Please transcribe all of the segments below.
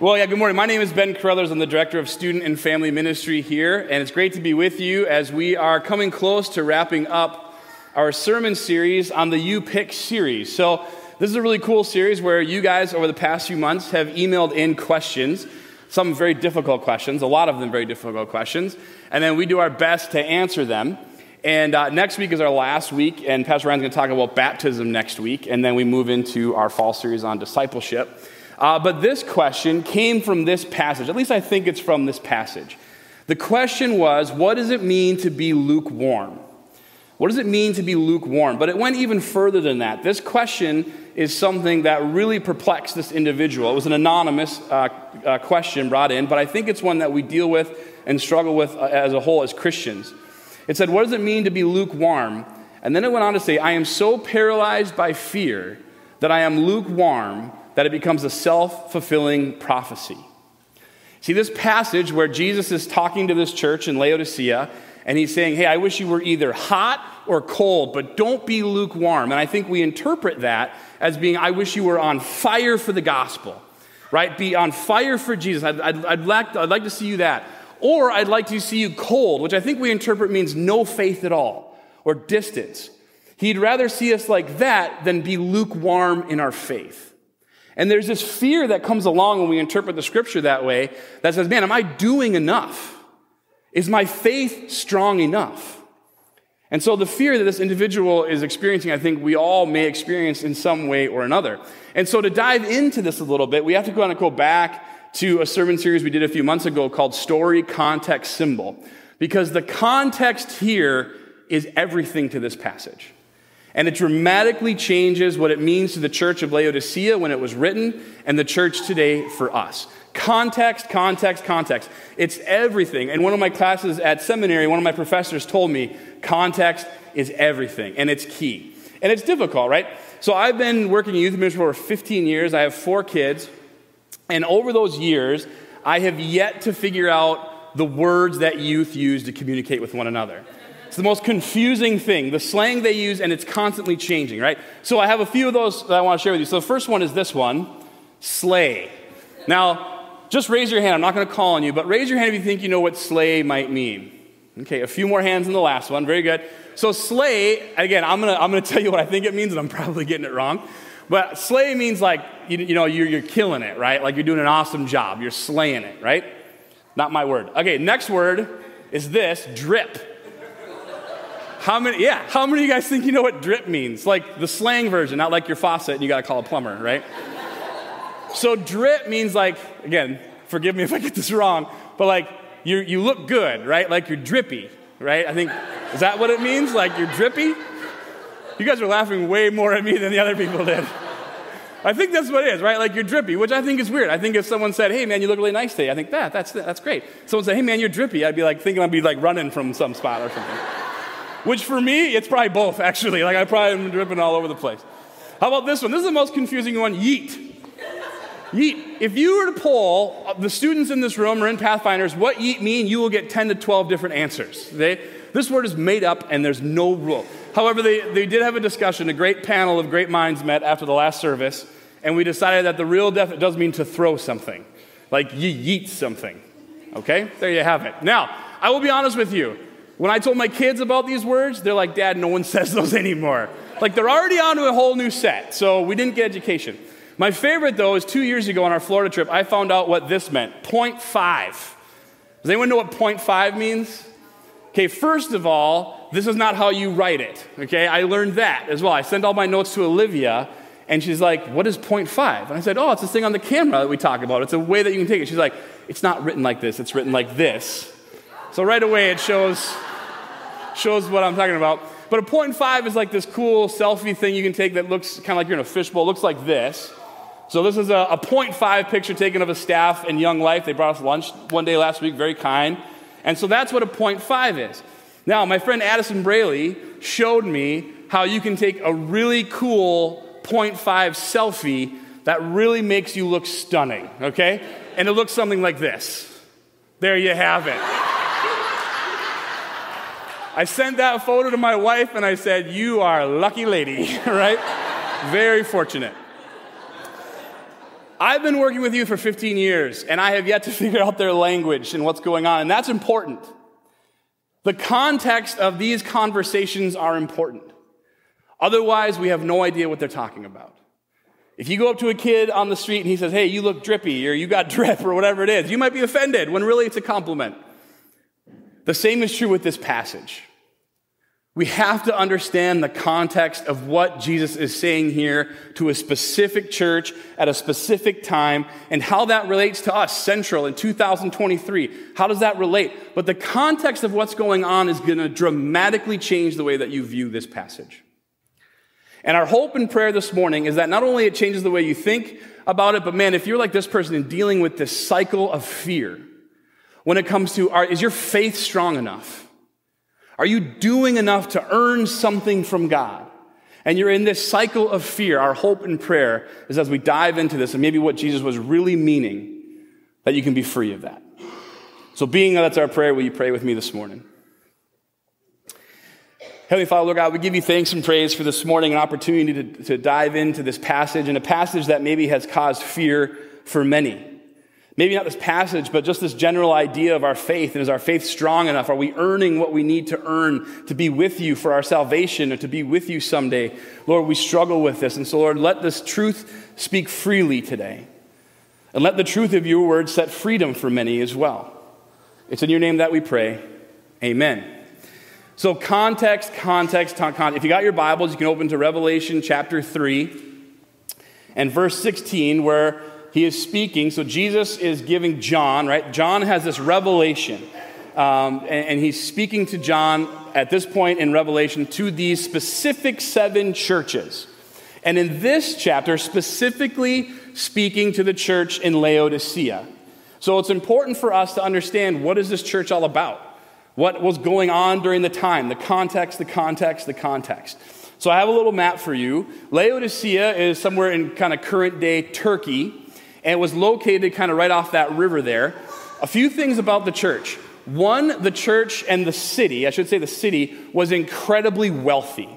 Well, yeah, good morning. My name is Ben Carruthers. I'm the Director of Student and Family Ministry here, and it's great to be with you as we are coming close to wrapping up our sermon series on the You Pick series. So, this is a really cool series where you guys, over the past few months, have emailed in questions, some very difficult questions, a lot of them very difficult questions, and then we do our best to answer them. And uh, next week is our last week, and Pastor Ryan's going to talk about baptism next week, and then we move into our fall series on discipleship. Uh, but this question came from this passage. At least I think it's from this passage. The question was, what does it mean to be lukewarm? What does it mean to be lukewarm? But it went even further than that. This question is something that really perplexed this individual. It was an anonymous uh, uh, question brought in, but I think it's one that we deal with and struggle with uh, as a whole as Christians. It said, What does it mean to be lukewarm? And then it went on to say, I am so paralyzed by fear that I am lukewarm that it becomes a self fulfilling prophecy. See, this passage where Jesus is talking to this church in Laodicea, and he's saying, Hey, I wish you were either hot or cold, but don't be lukewarm. And I think we interpret that as being, I wish you were on fire for the gospel, right? Be on fire for Jesus. I'd, I'd, I'd, like, I'd like to see you that. Or I'd like to see you cold, which I think we interpret means no faith at all or distance. He'd rather see us like that than be lukewarm in our faith. And there's this fear that comes along when we interpret the scripture that way that says, man, am I doing enough? Is my faith strong enough? And so the fear that this individual is experiencing, I think we all may experience in some way or another. And so to dive into this a little bit, we have to kind of go back to a sermon series we did a few months ago called Story, Context, Symbol. Because the context here is everything to this passage. And it dramatically changes what it means to the church of Laodicea when it was written and the church today for us. Context, context, context. It's everything. And one of my classes at seminary, one of my professors told me context is everything and it's key. And it's difficult, right? So I've been working in youth ministry for 15 years. I have four kids. And over those years, I have yet to figure out the words that youth use to communicate with one another. It's the most confusing thing, the slang they use, and it's constantly changing, right? So I have a few of those that I want to share with you. So the first one is this one slay. Now, just raise your hand. I'm not going to call on you, but raise your hand if you think you know what slay might mean. Okay, a few more hands in the last one. Very good. So, slay, again, I'm going to I'm to tell you what I think it means, and I'm probably getting it wrong. But slay means like, you, you know, you're, you're killing it, right? Like you're doing an awesome job. You're slaying it, right? Not my word. Okay, next word is this drip. How many, yeah, how many of you guys think you know what drip means? Like the slang version, not like your faucet and you gotta call a plumber, right? so drip means like, again, forgive me if I get this wrong, but like you, you look good, right? Like you're drippy, right? I think, is that what it means? Like you're drippy? You guys are laughing way more at me than the other people did. I think that's what it is, right? Like you're drippy, which I think is weird. I think if someone said, "Hey man, you look really nice today," I think that that's that's great. Someone said, "Hey man, you're drippy," I'd be like thinking I'd be like running from some spot or something. Which for me, it's probably both, actually. Like I probably am dripping all over the place. How about this one? This is the most confusing one yeet. Yeet. If you were to poll the students in this room or in Pathfinders what yeet mean, you will get 10 to 12 different answers. They, this word is made up and there's no rule. However, they, they did have a discussion. A great panel of great minds met after the last service, and we decided that the real def does mean to throw something, like you yeet something. Okay? There you have it. Now, I will be honest with you. When I told my kids about these words, they're like, Dad, no one says those anymore. Like they're already onto a whole new set, so we didn't get education. My favorite, though, is two years ago on our Florida trip, I found out what this meant 0.5. Does anyone know what 0.5 means? Okay, first of all, this is not how you write it. Okay, I learned that as well. I sent all my notes to Olivia, and she's like, What is 0.5? And I said, Oh, it's this thing on the camera that we talk about. It's a way that you can take it. She's like, It's not written like this, it's written like this. So right away, it shows shows what I'm talking about. But a point five is like this cool selfie thing you can take that looks kind of like you're in a fishbowl. It looks like this. So this is a, a point five picture taken of a staff in Young Life. They brought us lunch one day last week, very kind. And so that's what a point five is. Now, my friend Addison Braley showed me how you can take a really cool point five selfie that really makes you look stunning, okay? And it looks something like this. There you have it. I sent that photo to my wife and I said, You are a lucky lady, right? Very fortunate. I've been working with you for 15 years, and I have yet to figure out their language and what's going on, and that's important. The context of these conversations are important. Otherwise, we have no idea what they're talking about. If you go up to a kid on the street and he says, Hey, you look drippy, or you got drip, or whatever it is, you might be offended when really it's a compliment. The same is true with this passage. We have to understand the context of what Jesus is saying here to a specific church at a specific time and how that relates to us, Central, in 2023. How does that relate? But the context of what's going on is going to dramatically change the way that you view this passage. And our hope and prayer this morning is that not only it changes the way you think about it, but man, if you're like this person and dealing with this cycle of fear, when it comes to, are, is your faith strong enough? Are you doing enough to earn something from God? And you're in this cycle of fear. Our hope and prayer is as we dive into this and maybe what Jesus was really meaning, that you can be free of that. So, being that's our prayer, will you pray with me this morning? Heavenly Father, Lord God, we give you thanks and praise for this morning, an opportunity to, to dive into this passage, and a passage that maybe has caused fear for many. Maybe not this passage, but just this general idea of our faith. And is our faith strong enough? Are we earning what we need to earn to be with you for our salvation or to be with you someday? Lord, we struggle with this. And so, Lord, let this truth speak freely today. And let the truth of your word set freedom for many as well. It's in your name that we pray. Amen. So, context, context, context. If you got your Bibles, you can open to Revelation chapter 3 and verse 16, where he is speaking. So, Jesus is giving John, right? John has this revelation. Um, and, and he's speaking to John at this point in Revelation to these specific seven churches. And in this chapter, specifically speaking to the church in Laodicea. So it's important for us to understand what is this church all about? what was going on during the time, the context, the context, the context. So I have a little map for you. Laodicea is somewhere in kind of current day Turkey, and it was located kind of right off that river there. A few things about the church. One, the church and the city, I should say the city, was incredibly wealthy.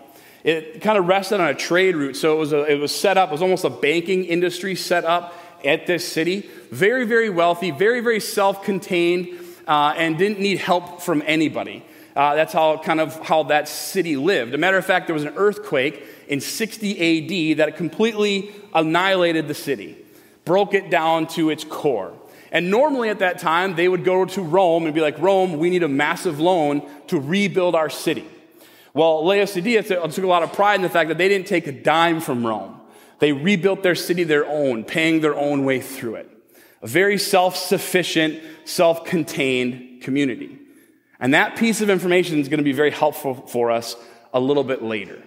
It kind of rested on a trade route, so it was, a, it was set up, it was almost a banking industry set up at this city. Very, very wealthy, very, very self contained uh, and didn't need help from anybody. Uh, that's how kind of how that city lived. A matter of fact, there was an earthquake in 60 AD that completely annihilated the city, broke it down to its core. And normally at that time, they would go to Rome and be like, Rome, we need a massive loan to rebuild our city. Well, Laodicea took a lot of pride in the fact that they didn't take a dime from Rome. They rebuilt their city their own, paying their own way through it. A very self sufficient, self contained community. And that piece of information is going to be very helpful for us a little bit later.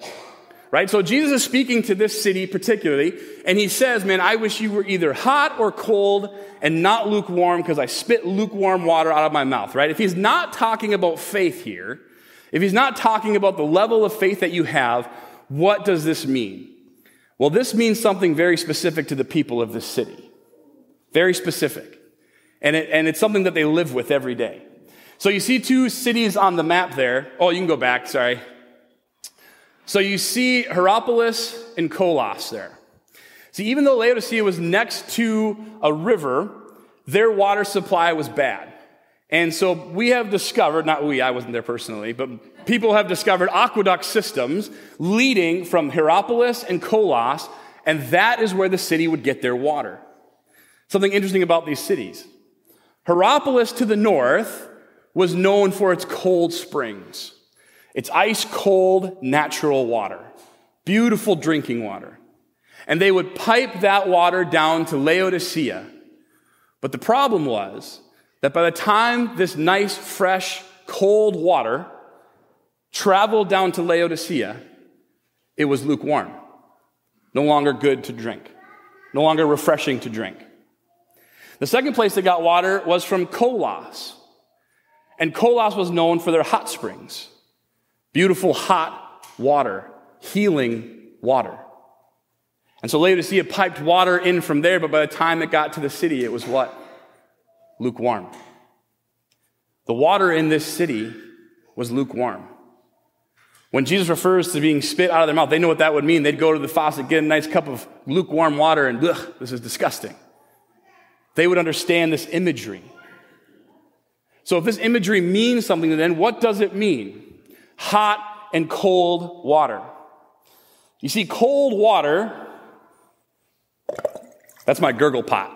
Right? So Jesus is speaking to this city particularly, and he says, Man, I wish you were either hot or cold and not lukewarm because I spit lukewarm water out of my mouth, right? If he's not talking about faith here, if he's not talking about the level of faith that you have, what does this mean? Well, this means something very specific to the people of this city. Very specific. And, it, and it's something that they live with every day. So you see two cities on the map there. Oh, you can go back, sorry. So you see Hierapolis and Colossus there. See, even though Laodicea was next to a river, their water supply was bad. And so we have discovered, not we, I wasn't there personally, but people have discovered aqueduct systems leading from Hierapolis and Colossus, and that is where the city would get their water. Something interesting about these cities. Hierapolis to the north was known for its cold springs. It's ice cold natural water, beautiful drinking water. And they would pipe that water down to Laodicea. But the problem was that by the time this nice, fresh, cold water traveled down to Laodicea, it was lukewarm, no longer good to drink, no longer refreshing to drink. The second place they got water was from Colossus. And Colossus was known for their hot springs. Beautiful hot water, healing water. And so Laodicea piped water in from there, but by the time it got to the city, it was what? Lukewarm. The water in this city was lukewarm. When Jesus refers to being spit out of their mouth, they know what that would mean. They'd go to the faucet, get a nice cup of lukewarm water, and ugh, this is disgusting. they would understand this imagery. So, if this imagery means something, then what does it mean? Hot and cold water. You see, cold water, that's my gurgle pot.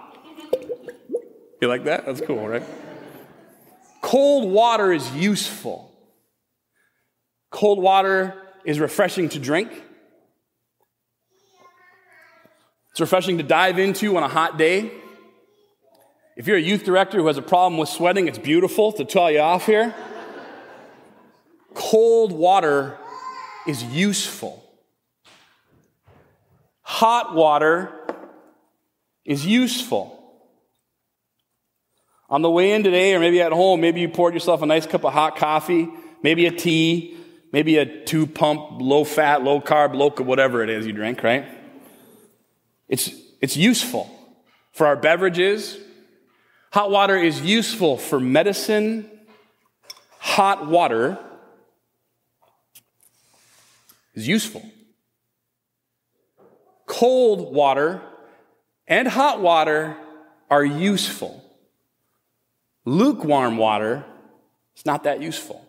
You like that? That's cool, right? Cold water is useful. Cold water is refreshing to drink. It's refreshing to dive into on a hot day. If you're a youth director who has a problem with sweating, it's beautiful to tell you off here. Cold water is useful. Hot water is useful. On the way in today, or maybe at home, maybe you poured yourself a nice cup of hot coffee, maybe a tea, maybe a two pump, low fat, low carb, low, whatever it is you drink, right? It's, it's useful for our beverages. Hot water is useful for medicine. Hot water is useful. Cold water and hot water are useful. Lukewarm water is not that useful.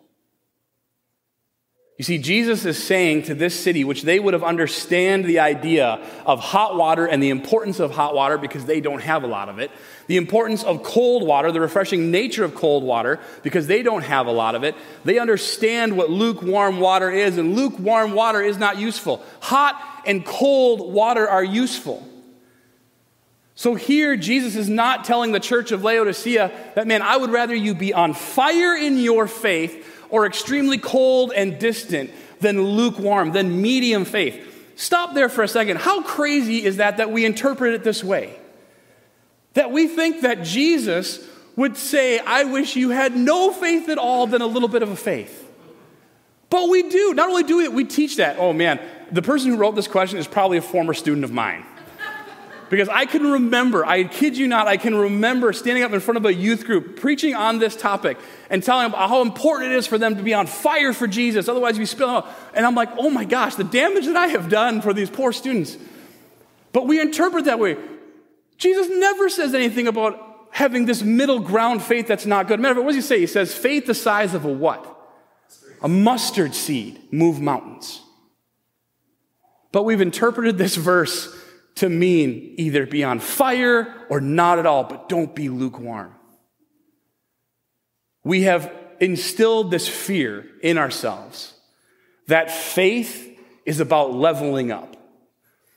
You see, Jesus is saying to this city, which they would have understand the idea of hot water and the importance of hot water because they don't have a lot of it, the importance of cold water, the refreshing nature of cold water because they don't have a lot of it. They understand what lukewarm water is, and lukewarm water is not useful. Hot and cold water are useful. So here, Jesus is not telling the church of Laodicea that, man, I would rather you be on fire in your faith or extremely cold and distant than lukewarm, than medium faith. Stop there for a second. How crazy is that that we interpret it this way? That we think that Jesus would say, I wish you had no faith at all than a little bit of a faith. But we do. Not only do we, we teach that. Oh man, the person who wrote this question is probably a former student of mine. Because I can remember, I kid you not, I can remember standing up in front of a youth group preaching on this topic and telling them how important it is for them to be on fire for Jesus, otherwise we spill out. And I'm like, oh my gosh, the damage that I have done for these poor students. But we interpret that way. Jesus never says anything about having this middle ground faith that's not good. Matter of fact, what does he say? He says, faith the size of a what? A mustard seed move mountains. But we've interpreted this verse to mean either be on fire or not at all, but don't be lukewarm. We have instilled this fear in ourselves that faith is about leveling up.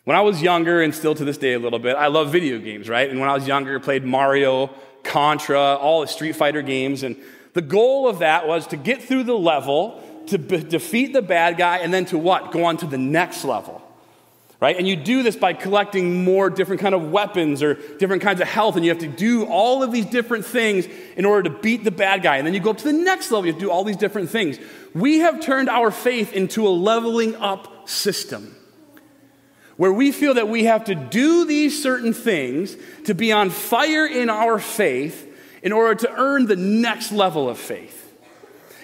When I was younger, and still to this day a little bit, I love video games, right? And when I was younger, I played Mario, Contra, all the Street Fighter games. And the goal of that was to get through the level, to be- defeat the bad guy, and then to what? Go on to the next level right? And you do this by collecting more different kind of weapons or different kinds of health and you have to do all of these different things in order to beat the bad guy. And then you go up to the next level you have to do all these different things. We have turned our faith into a leveling up system where we feel that we have to do these certain things to be on fire in our faith in order to earn the next level of faith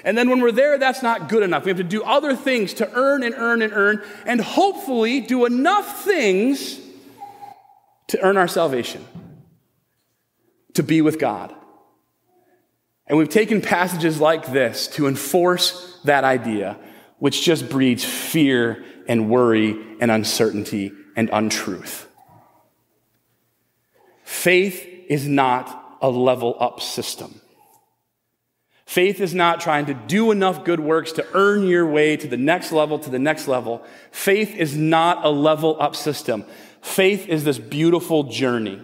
and then when we're there, that's not good enough. We have to do other things to earn and earn and earn, and hopefully do enough things to earn our salvation, to be with God. And we've taken passages like this to enforce that idea, which just breeds fear and worry and uncertainty and untruth. Faith is not a level up system. Faith is not trying to do enough good works to earn your way to the next level, to the next level. Faith is not a level up system. Faith is this beautiful journey.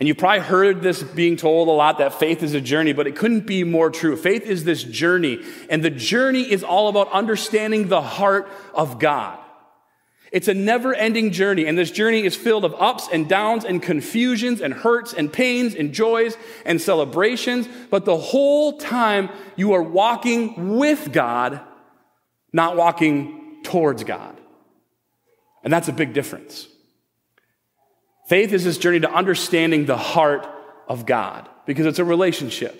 And you've probably heard this being told a lot that faith is a journey, but it couldn't be more true. Faith is this journey, and the journey is all about understanding the heart of God. It's a never ending journey, and this journey is filled of ups and downs and confusions and hurts and pains and joys and celebrations. But the whole time you are walking with God, not walking towards God. And that's a big difference. Faith is this journey to understanding the heart of God because it's a relationship.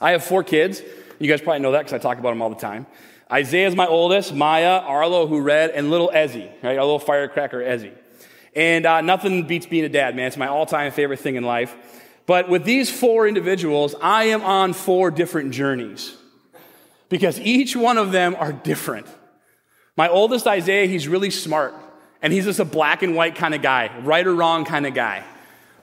I have four kids. You guys probably know that because I talk about them all the time. Isaiah is my oldest, Maya, Arlo, who read, and little Ezzy, right? Our little firecracker Ezzy. And uh, nothing beats being a dad, man. It's my all time favorite thing in life. But with these four individuals, I am on four different journeys because each one of them are different. My oldest, Isaiah, he's really smart. And he's just a black and white kind of guy, right or wrong kind of guy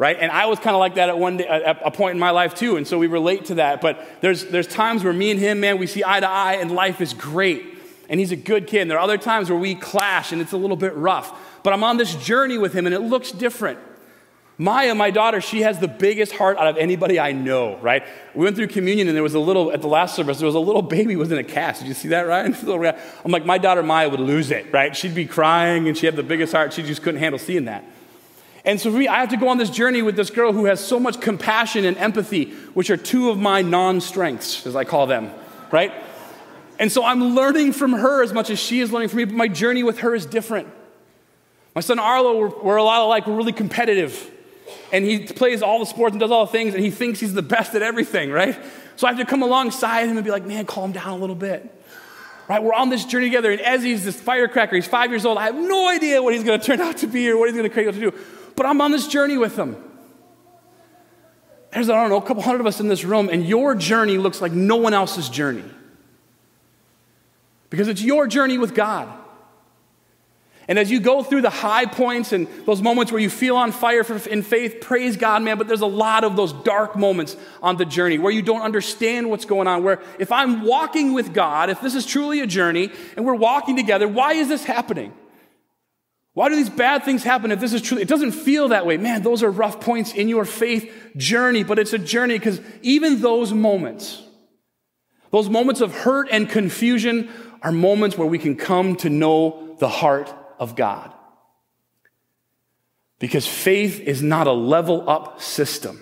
right? And I was kind of like that at one day, at a point in my life too, and so we relate to that. But there's there's times where me and him, man, we see eye to eye, and life is great, and he's a good kid. And there are other times where we clash, and it's a little bit rough. But I'm on this journey with him, and it looks different. Maya, my daughter, she has the biggest heart out of anybody I know, right? We went through communion and there was a little, at the last service, there was a little baby was in a cast. Did you see that, Ryan? I'm like, my daughter Maya would lose it, right? She'd be crying and she had the biggest heart. She just couldn't handle seeing that. And so I have to go on this journey with this girl who has so much compassion and empathy, which are two of my non strengths, as I call them, right? And so I'm learning from her as much as she is learning from me, but my journey with her is different. My son Arlo, we're, we're a lot alike, we're really competitive. And he plays all the sports and does all the things, and he thinks he's the best at everything, right? So I have to come alongside him and be like, man, calm down a little bit. Right? We're on this journey together, and Ezzy's this firecracker. He's five years old. I have no idea what he's going to turn out to be or what he's going to create to do but I'm on this journey with him. There's, I don't know, a couple hundred of us in this room, and your journey looks like no one else's journey. Because it's your journey with God. And as you go through the high points and those moments where you feel on fire in faith, praise God, man. But there's a lot of those dark moments on the journey where you don't understand what's going on. Where if I'm walking with God, if this is truly a journey and we're walking together, why is this happening? Why do these bad things happen if this is true? It doesn't feel that way. Man, those are rough points in your faith journey, but it's a journey because even those moments, those moments of hurt and confusion are moments where we can come to know the heart of God. Because faith is not a level up system.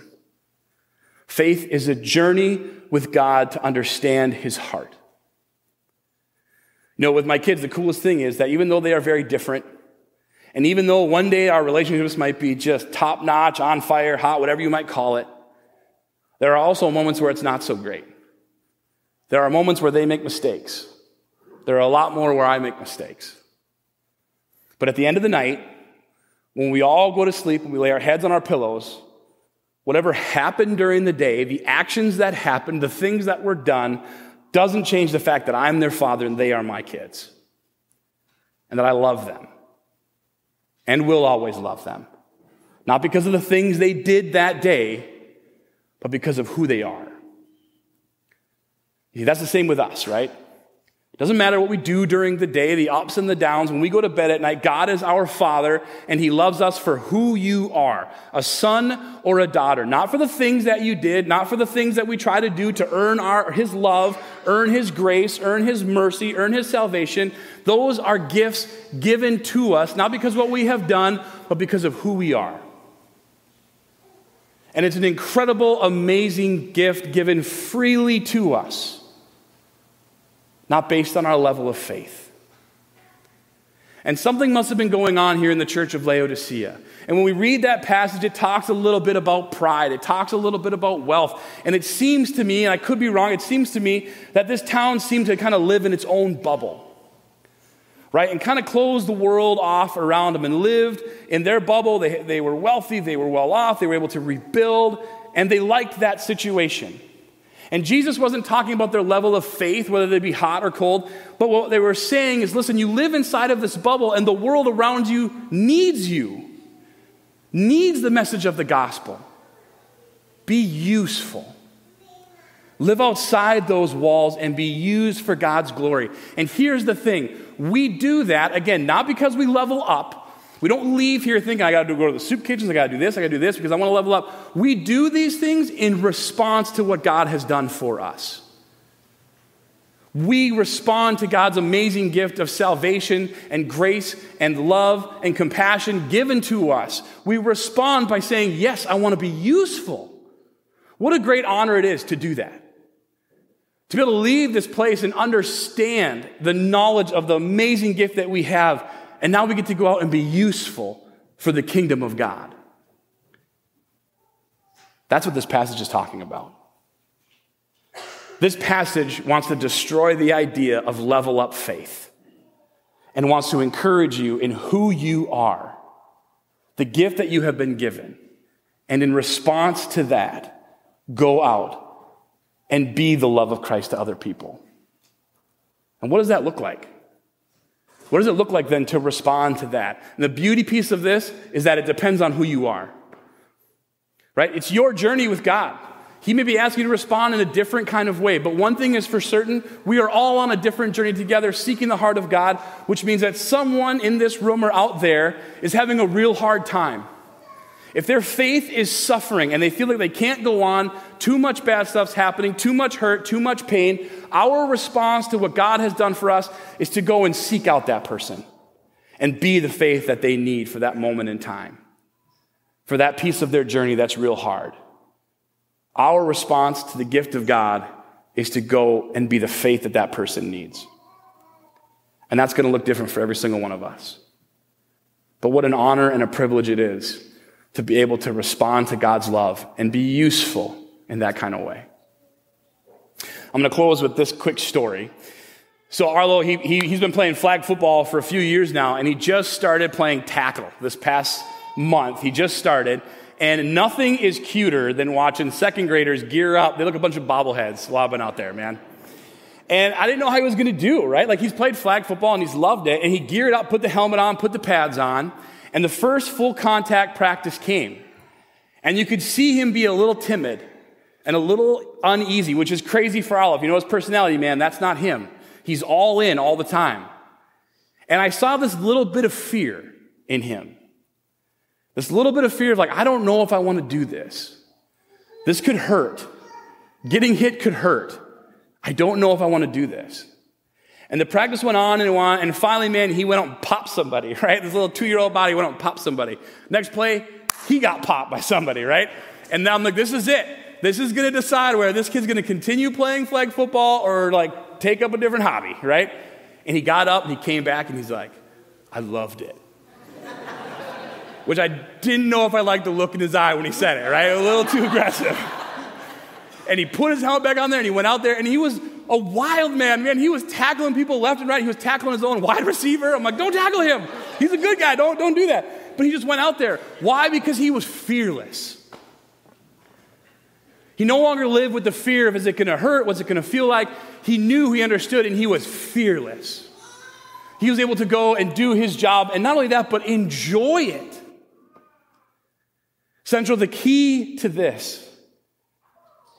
Faith is a journey with God to understand his heart. You know, with my kids, the coolest thing is that even though they are very different, and even though one day our relationships might be just top notch, on fire, hot, whatever you might call it, there are also moments where it's not so great. There are moments where they make mistakes. There are a lot more where I make mistakes. But at the end of the night, when we all go to sleep and we lay our heads on our pillows, whatever happened during the day, the actions that happened, the things that were done, doesn't change the fact that I'm their father and they are my kids. And that I love them and will always love them. Not because of the things they did that day, but because of who they are. See, that's the same with us, right? Doesn't matter what we do during the day, the ups and the downs. When we go to bed at night, God is our Father, and He loves us for who you are a son or a daughter. Not for the things that you did, not for the things that we try to do to earn our, His love, earn His grace, earn His mercy, earn His salvation. Those are gifts given to us, not because of what we have done, but because of who we are. And it's an incredible, amazing gift given freely to us, not based on our level of faith. And something must have been going on here in the church of Laodicea. And when we read that passage, it talks a little bit about pride. It talks a little bit about wealth. And it seems to me, and I could be wrong, it seems to me that this town seemed to kind of live in its own bubble right? And kind of closed the world off around them and lived in their bubble. They, they were wealthy, they were well off, they were able to rebuild, and they liked that situation. And Jesus wasn't talking about their level of faith, whether they be hot or cold, but what they were saying is listen, you live inside of this bubble, and the world around you needs you, needs the message of the gospel. Be useful. Live outside those walls and be used for God's glory. And here's the thing we do that, again, not because we level up. We don't leave here thinking, I got to go to the soup kitchens, I got to do this, I got to do this because I want to level up. We do these things in response to what God has done for us. We respond to God's amazing gift of salvation and grace and love and compassion given to us. We respond by saying, Yes, I want to be useful. What a great honor it is to do that. To be able to leave this place and understand the knowledge of the amazing gift that we have, and now we get to go out and be useful for the kingdom of God. That's what this passage is talking about. This passage wants to destroy the idea of level up faith and wants to encourage you in who you are the gift that you have been given. And in response to that, go out and be the love of Christ to other people. And what does that look like? What does it look like then to respond to that? And the beauty piece of this is that it depends on who you are. Right? It's your journey with God. He may be asking you to respond in a different kind of way, but one thing is for certain we are all on a different journey together, seeking the heart of God, which means that someone in this room or out there is having a real hard time. If their faith is suffering and they feel like they can't go on, too much bad stuff's happening, too much hurt, too much pain, our response to what God has done for us is to go and seek out that person and be the faith that they need for that moment in time, for that piece of their journey that's real hard. Our response to the gift of God is to go and be the faith that that person needs. And that's going to look different for every single one of us. But what an honor and a privilege it is to be able to respond to God's love and be useful in that kind of way. I'm going to close with this quick story. So, Arlo, he, he, he's been playing flag football for a few years now, and he just started playing tackle this past month. He just started, and nothing is cuter than watching second graders gear up. They look a bunch of bobbleheads lobbing out there, man. And I didn't know how he was going to do, right? Like he's played flag football and he's loved it, and he geared up, put the helmet on, put the pads on, and the first full contact practice came. And you could see him be a little timid and a little uneasy, which is crazy for Arlo. You know his personality, man, that's not him. He's all in all the time. And I saw this little bit of fear in him. This little bit of fear of like, I don't know if I want to do this. This could hurt. Getting hit could hurt. I don't know if I want to do this. And the practice went on and on, and finally, man, he went out and popped somebody, right? This little two year old body went out and popped somebody. Next play, he got popped by somebody, right? And now I'm like, this is it. This is gonna decide whether this kid's gonna continue playing flag football or like take up a different hobby, right? And he got up and he came back and he's like, I loved it. Which I didn't know if I liked the look in his eye when he said it, right? A little too aggressive. and he put his helmet back on there and he went out there and he was a wild man, man. He was tackling people left and right. He was tackling his own wide receiver. I'm like, don't tackle him. He's a good guy. Don't, don't do that. But he just went out there. Why? Because he was fearless. He no longer lived with the fear of is it going to hurt? What's it going to feel like? He knew, he understood, and he was fearless. He was able to go and do his job, and not only that, but enjoy it. Central, the key to this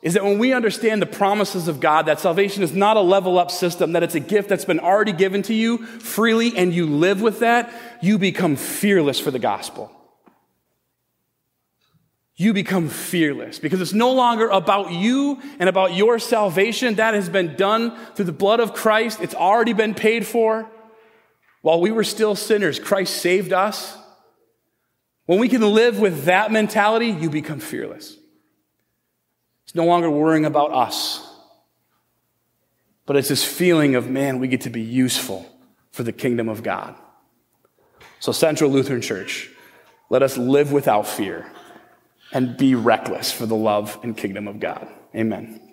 is that when we understand the promises of God, that salvation is not a level up system, that it's a gift that's been already given to you freely, and you live with that, you become fearless for the gospel. You become fearless because it's no longer about you and about your salvation. That has been done through the blood of Christ, it's already been paid for. While we were still sinners, Christ saved us. When we can live with that mentality, you become fearless. It's no longer worrying about us, but it's this feeling of, man, we get to be useful for the kingdom of God. So, Central Lutheran Church, let us live without fear and be reckless for the love and kingdom of God. Amen.